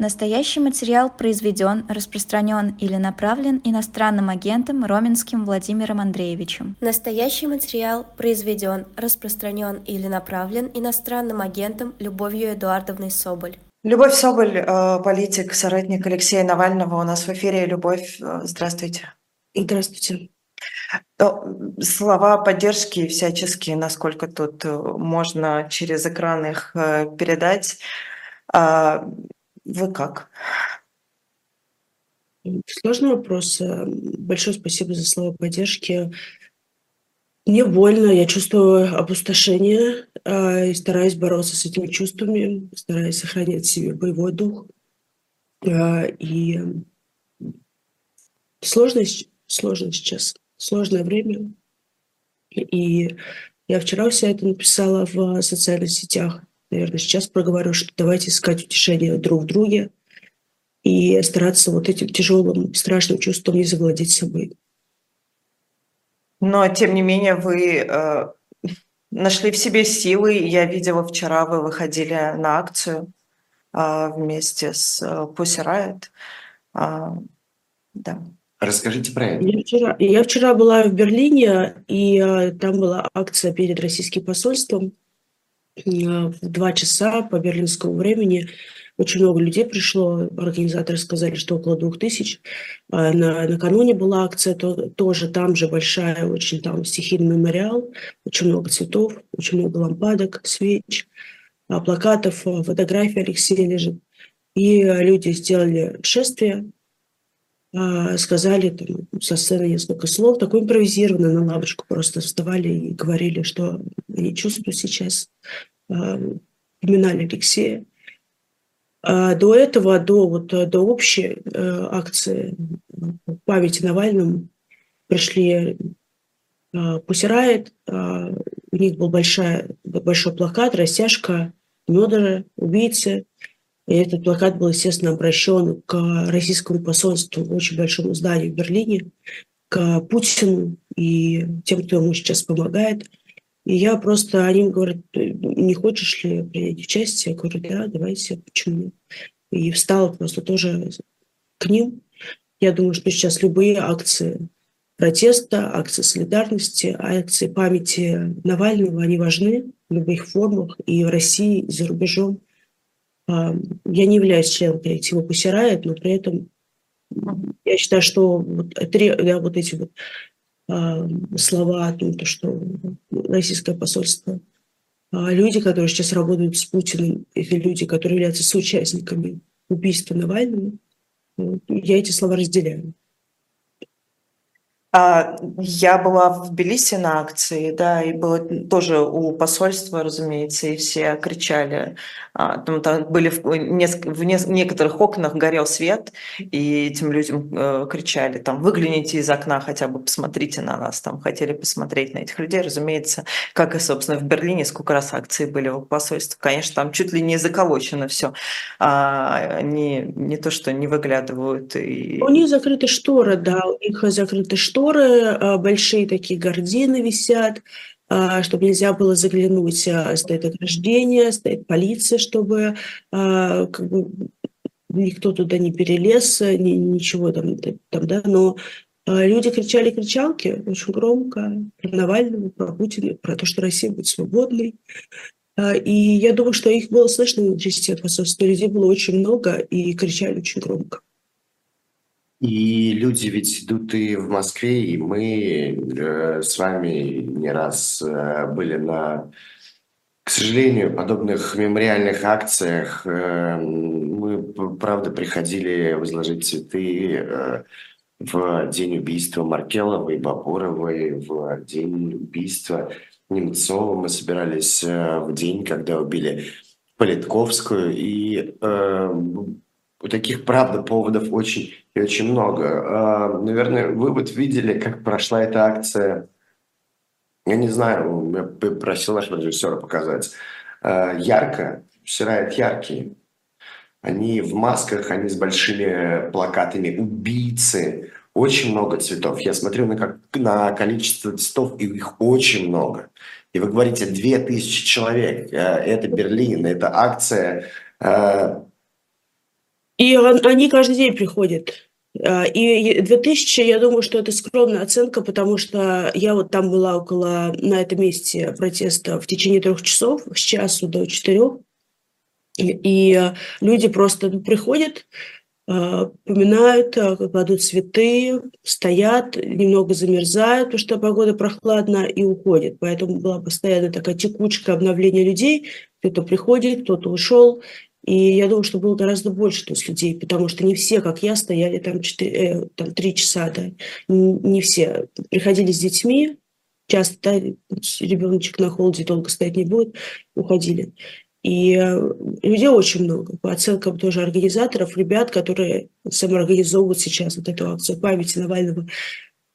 Настоящий материал произведен, распространен или направлен иностранным агентом Роменским Владимиром Андреевичем. Настоящий материал произведен, распространен или направлен иностранным агентом Любовью Эдуардовной Соболь. Любовь Соболь, э, политик, соратник Алексея Навального. У нас в эфире. Любовь, э, здравствуйте. Здравствуйте. Слова поддержки всяческие, насколько тут э, можно через экран их передать. А, вы как? Сложный вопрос. Большое спасибо за слова поддержки. Мне больно, я чувствую опустошение э, и стараюсь бороться с этими чувствами, стараюсь сохранять в себе боевой дух. Э, и сложно, сложно сейчас, сложное время. И я вчера все это написала в социальных сетях наверное, сейчас проговорю, что давайте искать утешение друг в друге и стараться вот этим тяжелым, страшным чувством не завладеть собой. Но, тем не менее, вы э, нашли в себе силы. Я видела вчера, вы выходили на акцию э, вместе с э, Pussy Riot. Э, да. Расскажите про это. Я вчера, я вчера была в Берлине, и э, там была акция перед российским посольством. Э, в два часа по берлинскому времени очень много людей пришло. Организаторы сказали, что около двух тысяч. А на, накануне была акция, то, тоже там же большая, очень там стихийный мемориал, очень много цветов, очень много лампадок, свеч, а, плакатов, фотографий Алексея лежит. И люди сделали шествие, сказали там, со сцены несколько слов, такое импровизированно на лавочку просто вставали и говорили, что они чувствуют сейчас, поминали Алексея. А до этого, до, вот, до общей э, акции памяти Навальному пришли э, Пусирает, э, у них был большая, большой плакат, растяжка, Мёдора, убийцы. И этот плакат был, естественно, обращен к российскому посольству очень большом здании в Берлине, к Путину и тем, кто ему сейчас помогает – и я просто, они говорят, не хочешь ли принять участие? Я говорю, да, давайте, почему И встала просто тоже к ним. Я думаю, что сейчас любые акции протеста, акции солидарности, акции памяти Навального, они важны в любых формах и в России, и за рубежом. А, я не являюсь членом коллектива «Посирает», но при этом я считаю, что вот, да, вот эти вот слова о том, что российское посольство, а люди, которые сейчас работают с Путиным, или люди, которые являются соучастниками убийства Навального, я эти слова разделяю. А, я была в Тбилиси на акции, да, и было тоже у посольства, разумеется, и все кричали. А, там, там были в, неск- в некоторых окнах горел свет, и этим людям э, кричали, там, выгляните из окна хотя бы, посмотрите на нас, там, хотели посмотреть на этих людей, разумеется, как и, собственно, в Берлине, сколько раз акции были у посольства. Конечно, там чуть ли не заколочено все. А, они не то, что не выглядывают. И... У них закрыты шторы, да, у них закрыты шторы, шторы, а, большие такие гардины висят, а, чтобы нельзя было заглянуть. А, стоит ограждение, стоит полиция, чтобы как бы, никто туда не перелез, ничего там, там да, но люди кричали кричалки очень громко про Навального, про Путина, про то, что Россия будет свободной. И я думаю, что их было слышно на части посольства. Людей было очень много и кричали очень громко. И люди ведь идут и в Москве, и мы э, с вами не раз э, были на, к сожалению, подобных мемориальных акциях. Э, мы, правда, приходили возложить цветы э, в день убийства Маркеловой, Бабуровой, в день убийства Немцова. Мы собирались э, в день, когда убили Политковскую, и э, таких, правда, поводов очень и очень много. А, наверное, вы вот видели, как прошла эта акция. Я не знаю, я просил нашего режиссера показать. А, ярко, Сирает яркие. Они в масках, они с большими плакатами «Убийцы». Очень много цветов. Я смотрю на, как, на количество цветов, и их очень много. И вы говорите, 2000 человек. А, это Берлин, это акция И он, они каждый день приходят. А, и 2000, я думаю, что это скромная оценка, потому что я вот там была около, на этом месте протеста в течение трех часов, с часу до четырех. И, люди просто приходят, а, поминают, а, кладут цветы, стоят, немного замерзают, потому что погода прохладна, и уходят. Поэтому была постоянно такая текучка обновления людей. Кто-то приходит, кто-то ушел. И я думаю, что было гораздо больше то есть, людей, потому что не все, как я, стояли там, 4, э, там 3 часа. Да. Не все. Приходили с детьми, часто да, ребеночек на холоде долго стоять не будет, уходили. И э, людей очень много. По оценкам тоже организаторов, ребят, которые самоорганизовывают сейчас вот эту акцию памяти Навального,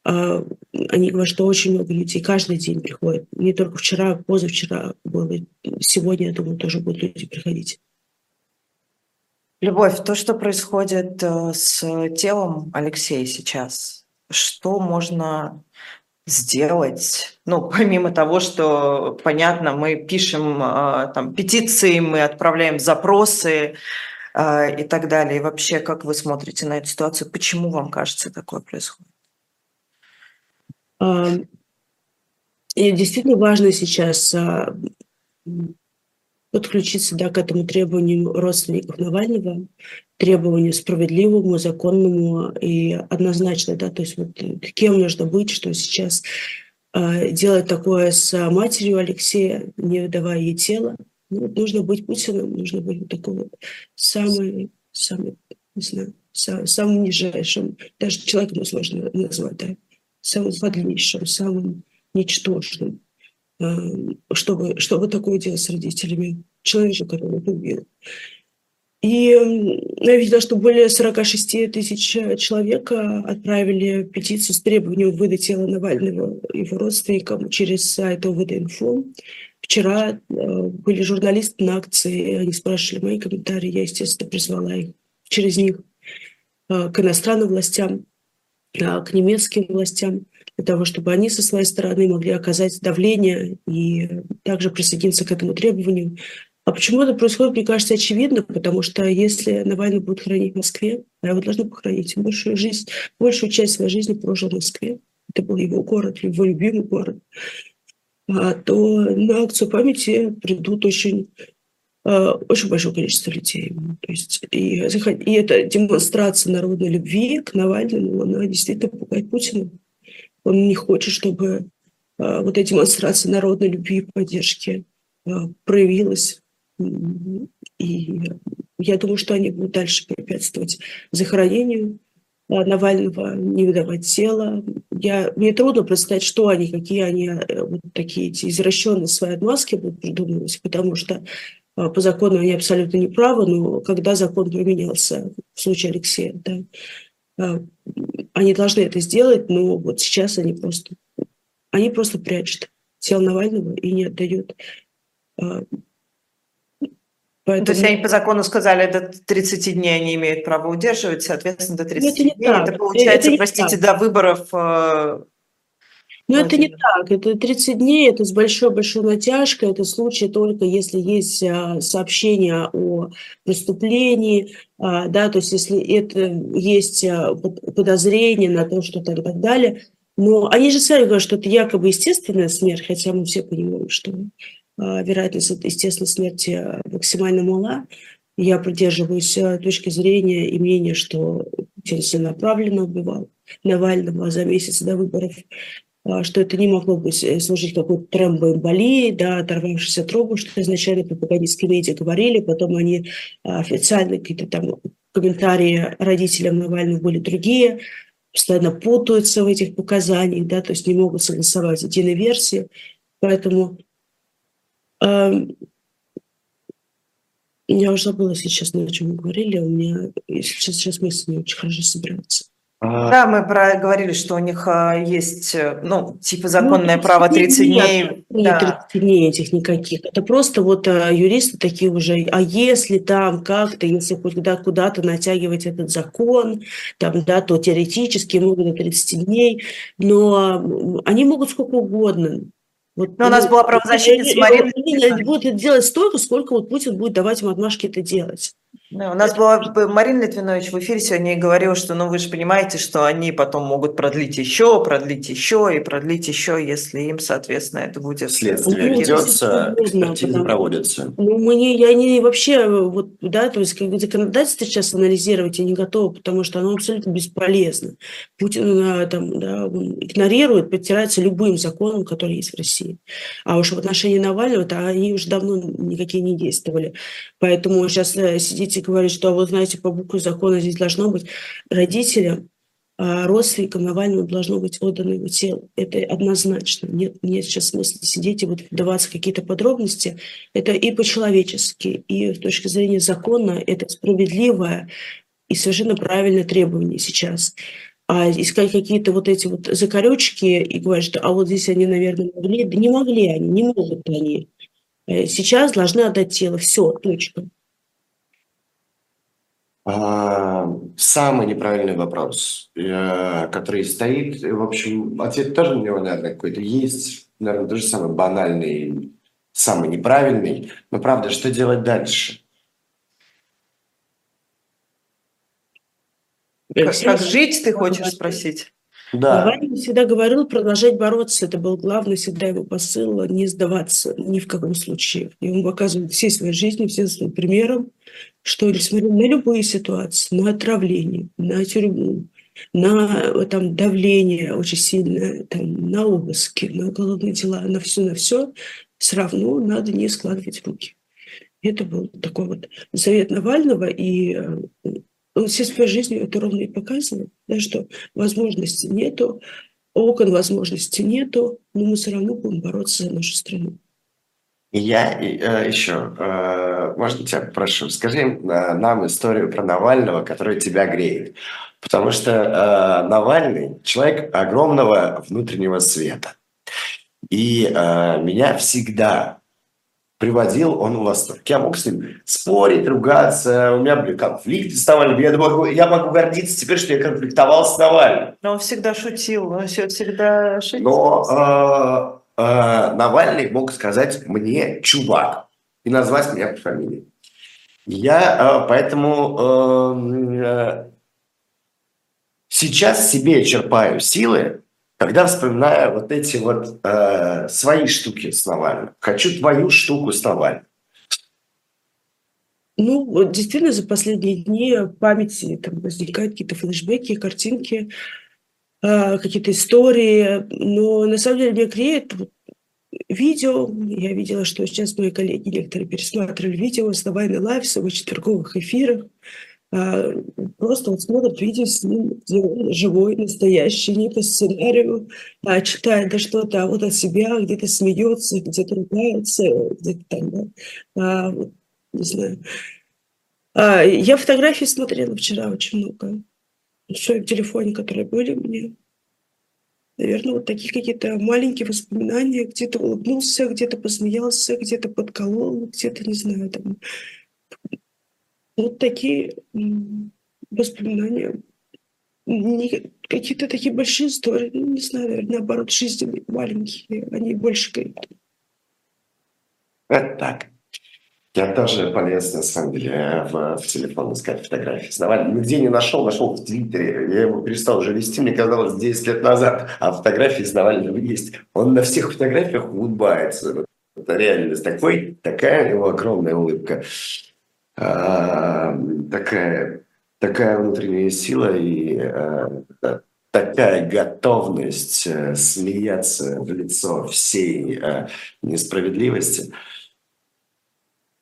а, они говорят, что очень много людей каждый день приходят. Не только вчера, позавчера было. Сегодня, я думаю, тоже будут люди приходить. Любовь, то, что происходит э, с телом Алексея сейчас, что можно сделать? Ну, помимо того, что, понятно, мы пишем э, там петиции, мы отправляем запросы э, и так далее. И вообще, как вы смотрите на эту ситуацию? Почему вам кажется такое происходит? И действительно важно сейчас подключиться да, к этому требованию родственников Навального, требованию справедливому, законному и однозначно, да, то есть вот кем нужно быть, что сейчас э, делать такое с матерью Алексея, не выдавая ей тело. Ну, вот нужно быть Путиным, нужно быть вот таким вот самым, самым, не знаю, сам, самым нижайшим, даже человеком сложно назвать, да, самым подлиннейшим, самым ничтожным. Эм, чтобы, чтобы такое делать с родителями человека, который убил. И эм, я видела, что более 46 тысяч человек отправили петицию с требованием выдать тело Навального его родственникам через сайт ОВД-инфо. Вчера э, были журналисты на акции, они спрашивали мои комментарии, я, естественно, призвала их через них э, к иностранным властям, э, к немецким властям для того, чтобы они со своей стороны могли оказать давление и также присоединиться к этому требованию. А почему это происходит, мне кажется, очевидно, потому что если Навальный будет хранить в Москве, а его должны похоронить, большую жизнь, большую часть своей жизни прожил в Москве, это был его город, его любимый город, а, то на акцию памяти придут очень а, очень большое количество людей. То есть, и, и эта демонстрация народной любви к Навальному, она действительно пугает Путина. Он не хочет, чтобы э, вот эта демонстрация народной любви и поддержки э, проявилась. И я думаю, что они будут дальше препятствовать захоронению э, Навального, не выдавать тело. Я, мне трудно представить, что они, какие они вот такие эти извращенные свои отмазки будут придумывать, потому что по закону они абсолютно не правы, но когда закон поменялся в случае Алексея, да, они должны это сделать, но вот сейчас они просто, они просто прячут тело Навального и не отдают. А, поэтому... То есть они по закону сказали, до 30 дней они имеют право удерживать, соответственно, до 30 это дней. Так. Это получается, это простите, так. до выборов э, но это не так. Это 30 дней, это с большой-большой натяжкой. Это случай только если есть а, сообщение о преступлении, а, да, то есть если это есть а, подозрение на то, что там и так далее. Но они же сами говорят, что это якобы естественная смерть, хотя мы все понимаем, что вероятность естественной смерти максимально мала. Я придерживаюсь точки зрения и мнения, что Путин целенаправленно убивал Навального за месяц до выборов что это не могло быть э, служить какой-то тромбоэмболией, да, оторвавшейся трубы, что изначально пропагандистские медиа говорили, потом они а, официально какие-то там комментарии родителям Навального были другие, постоянно путаются в этих показаниях, да, то есть не могут согласовать единой версии. Поэтому э, я уже забыла сейчас, о чем мы говорили, у меня сейчас, сейчас мысли не очень хорошо собираются. А, да, мы про, говорили, что у них а, есть, э, ну, типа законное ну, право 30 дней. Нет, да. 30 дней этих никаких. Это просто вот а, юристы такие уже, а если там как-то, если куда, куда-то натягивать этот закон, там, да, то теоретически могут до 30 дней, но они могут сколько угодно. Вот, но у нас была правозащитница Марина. Они будут это делать столько, сколько вот Путин будет давать им отмашки это делать. Да, у нас была Марина Литвинович в эфире сегодня и говорила, что, ну, вы же понимаете, что они потом могут продлить еще, продлить еще и продлить еще, если им, соответственно, это будет... Следствие Ну, ведется, потому- проводятся. Ну, мне, я не вообще, вот, да, то есть, как законодательство сейчас анализировать я не готова, потому что оно абсолютно бесполезно. Путин а, там, да, игнорирует, подтирается любым законом, который есть в России. А уж в отношении Навального, то они уже давно никакие не действовали. Поэтому сейчас сидите и говорите, что, а вот знаете, по букве закона здесь должно быть родителям, а, родственникам Навального должно быть отдано его тело. Это однозначно. Нет, нет сейчас смысла сидеть и вот вдаваться в какие-то подробности. Это и по-человечески, и с точки зрения закона это справедливое и совершенно правильное требование сейчас. А искать какие-то вот эти вот закорючки и говорить, что а вот здесь они, наверное, могли. Да не могли они, не могут они. Э, Сейчас должны отдать тело. Все, точка. Самый неправильный вопрос, э, который стоит, в общем, ответ тоже у него, наверное, какой-то есть, наверное, тоже самый банальный, самый неправильный. Но правда, что делать дальше? Как, как жить, ты хочешь спросить? Да, Навальный всегда говорил продолжать бороться. Это был главный всегда его посыл, не сдаваться ни в каком случае. И он показывает всей своей жизни, всем своим примером, что несмотря на любые ситуации, на отравление, на тюрьму, на там, давление очень сильное, там, на обыски, на уголовные дела, на все, на все, все равно надо не складывать руки. Это был такой вот завет Навального, и э, он всей своей жизнью это ровно и показывает, да, что возможности нету, окон возможностей нету, но мы все равно будем бороться за нашу страну. И я э, еще, э, можно тебя прошу, скажи э, нам историю про Навального, которая тебя греет. Потому что э, Навальный человек огромного внутреннего света. И э, меня всегда приводил он в восторг. Я мог с ним спорить, ругаться, у меня были конфликты с Навальным. Я, думаю, я могу гордиться теперь, что я конфликтовал с Навальным. Но он всегда шутил, он всё- всегда шутил. Но э, э, Навальный мог сказать мне «чувак» и назвать меня по фамилии. Я э, поэтому э, сейчас себе черпаю силы, когда вспоминаю вот эти вот свои штуки с Навальным. Хочу твою штуку с Навальным. Ну, действительно, за последние дни в памяти там возникают какие-то флешбеки, картинки, какие-то истории. Но на самом деле меня греет вот видео. Я видела, что сейчас мои коллеги некоторые пересматривали видео с Навальной Лайв в его четверговых эфирах. А, Просто вот смотрят видео с ним, живой, настоящий, не по сценарию, а читает да что-то а вот от себя, где-то смеется, где-то ругается, где-то там, да, А, вот, не знаю. А, я фотографии смотрела вчера очень много. В своем телефоне, которые были мне. Наверное, вот такие какие-то маленькие воспоминания. Где-то улыбнулся, где-то посмеялся, где-то подколол, где-то, не знаю, там. Вот такие воспоминания. Не- какие-то такие большие истории. Ну, не знаю, наверное, наоборот, жизненные, маленькие. Они больше говорят. Это так. Я тоже полез, на самом деле, в, в телефон искать фотографии с Навальным. Нигде не нашел, нашел в Твиттере. Я его перестал уже вести, мне казалось, 10 лет назад. А фотографии с Навальным есть. Он на всех фотографиях улыбается. Это реально такой, такая у него огромная улыбка. А, такая, такая внутренняя сила и а, такая готовность э, смеяться в лицо всей э, несправедливости.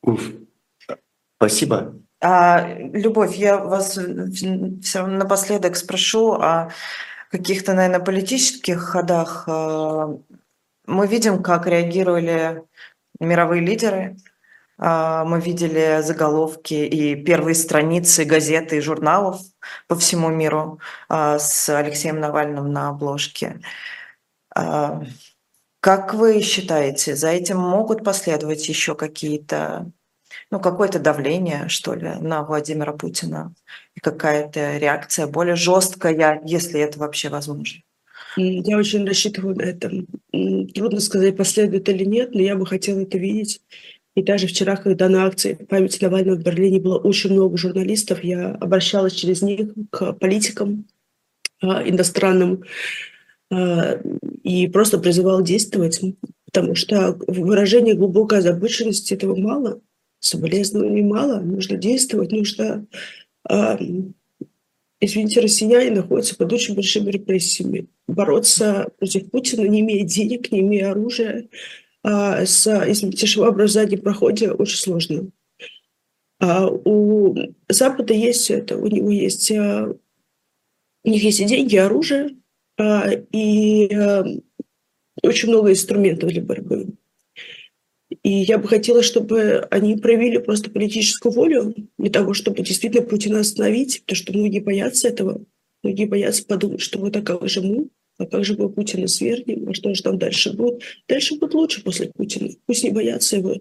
Уф. Спасибо. А, Любовь, я вас все равно напоследок спрошу о каких-то, наверное, политических ходах. А, Мы видим, как реагировали мировые лидеры. А, Мы видели заголовки и первые страницы газет и журналов по всему миру а, с Алексеем Навальным на обложке. А, Как вы считаете, за этим могут последовать еще какие-то ну, какое-то давление, что ли, на Владимира Путина и какая-то реакция более жесткая, если это вообще возможно. Я очень рассчитываю на это. Трудно сказать, последует или нет, но я бы хотела это видеть. И даже вчера, когда на акции памяти Навального в Берлине было очень много журналистов, я обращалась через них к политикам э, иностранным и просто призывала действовать, потому что выражение глубокой озабоченности этого мало, соболезнований мало, нужно действовать, нужно э, извините, россияне находятся под очень большими репрессиями. Бороться против Путина, не имея денег, не имея оружия, а, с, извините, шваброй в заднем проходе очень сложно. А у Запада есть все это. У него есть, а, у них есть и деньги, и оружие, а, и а, очень много инструментов для борьбы. И я бы хотела, чтобы они проявили просто политическую волю для того, чтобы действительно Путина остановить, потому что многие боятся этого. Многие боятся подумать, что вот а как же мы, а как же мы Путина свергнем, а что же там дальше будет. Дальше будет лучше после Путина. Пусть не боятся его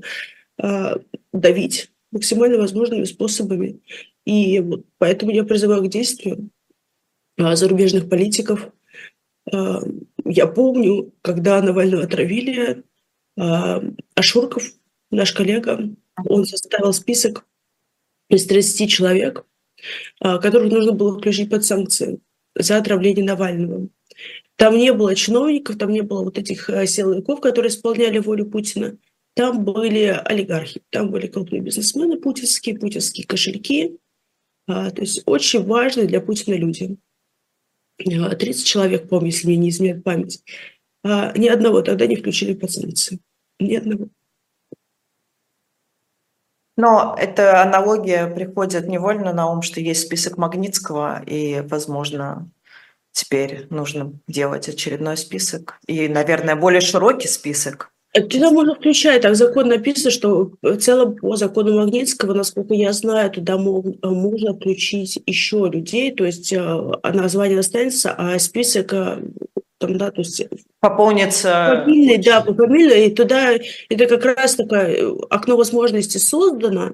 а, давить максимально возможными способами. И вот поэтому я призываю к действию а, зарубежных политиков. А, я помню, когда Навального отравили, а, Ашурков, наш коллега, он составил список из 30 человек, а, которых нужно было включить под санкции за отравление Навального. Там не было чиновников, там не было вот этих э, силовиков, которые исполняли волю Путина. Там были олигархи, там были крупные бизнесмены путинские, путинские кошельки. То есть очень важные для Путина люди. 30 человек, помню, если мне не изменяет память. А, ни одного тогда не включили под санкции. Ни одного. Но эта аналогия приходит невольно на ум, что есть список Магнитского, и, возможно, теперь нужно делать очередной список. И, наверное, более широкий список. Туда можно включать, так закон написано, что в целом по закону Магнитского, насколько я знаю, туда можно включить еще людей, то есть э, название останется, а список э, там, да, то есть пополнится. Фамильный, да, по фамилии, и туда это как раз такое э, окно возможностей создано,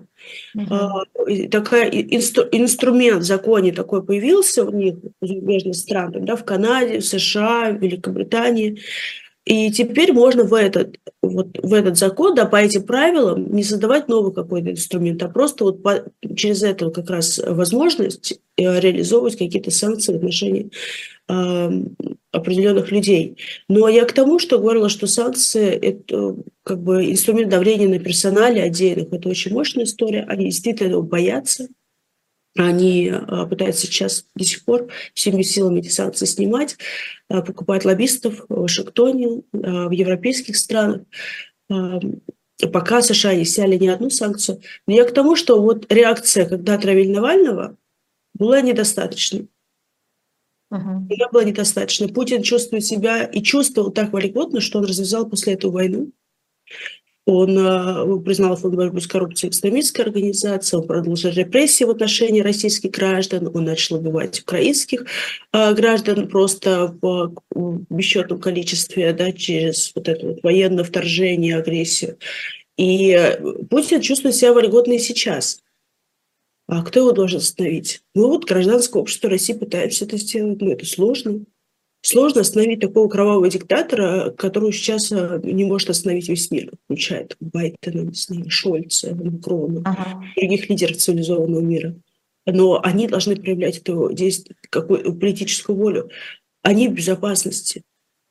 угу. такая инстру, инструмент в законе такой появился у них, в зарубежных странах, да, в Канаде, в США, в Великобритании, и теперь можно в этот, вот, в этот закон, да, по этим правилам не создавать новый какой-то инструмент, а просто вот по, через эту как раз возможность э, реализовывать какие-то санкции в отношении э, определенных людей. Но я к тому, что говорила, что санкции – это как бы инструмент давления на персонале отдельных. Это очень мощная история. Они действительно боятся. Они а, пытаются сейчас до сих пор всеми силами эти санкции снимать, а, покупать лоббистов в Вашингтоне, а, в европейских странах. Пока США не сняли ни одну санкцию. Но я к тому, что вот реакция, когда отравили Навального, была недостаточной. Uh-huh. Она была недостаточно. Путин чувствует себя и чувствовал так вольготно, что он развязал после этого войну. Он э, признал фонд борьбы с коррупцией экстремистской организацией, он продолжил репрессии в отношении российских граждан, он начал убивать украинских э, граждан просто в бесчетном количестве да, через вот это вот военное вторжение, агрессию. И э, Путин чувствует себя вольготно и сейчас. А кто его должен остановить? Мы вот гражданское общество России пытаемся это сделать, но это сложно. Сложно остановить такого кровавого диктатора, которого сейчас э, не может остановить весь мир, включая Байдена, не знаю, Шольца, Макрона, ага. других лидеров цивилизованного мира. Но они должны проявлять эту какую политическую волю. Они в безопасности.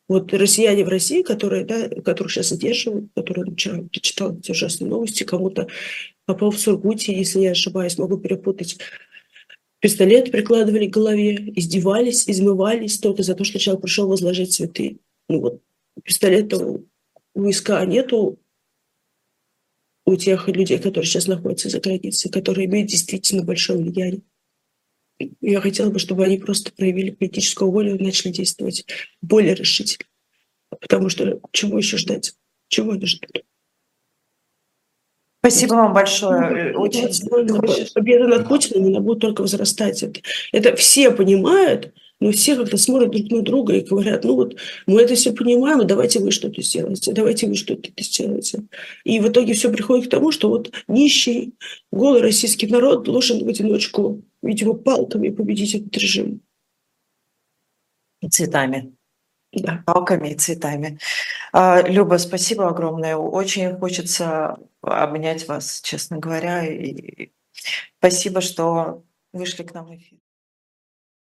Вот россияне в России, которые, да, которых сейчас задерживают, которые вчера читал эти ужасные новости, кому-то попал в Сургуте, если я ошибаюсь, могу перепутать, Пистолет прикладывали к голове, издевались, измывались только за то, что человек пришел возложить цветы. Ну вот, пистолета у виска нету у тех людей, которые сейчас находятся за границей, которые имеют действительно большое влияние. Я хотела бы, чтобы они просто проявили политическую волю и начали действовать более решительно. Потому что чего еще ждать? Чего они ждут? Спасибо вам большое. Ну, Очень... Победа над Путиным, она будет только возрастать. Это, это все понимают, но все как-то смотрят друг на друга и говорят, ну вот мы это все понимаем, давайте вы что-то сделаете, давайте вы что-то сделаете. И в итоге все приходит к тому, что вот нищий, голый российский народ должен в одиночку, видимо, палками победить этот режим. И цветами. Да. Палками и цветами. А, Люба, спасибо огромное. Очень хочется обнять вас, честно говоря. И спасибо, что вышли к нам в эфир.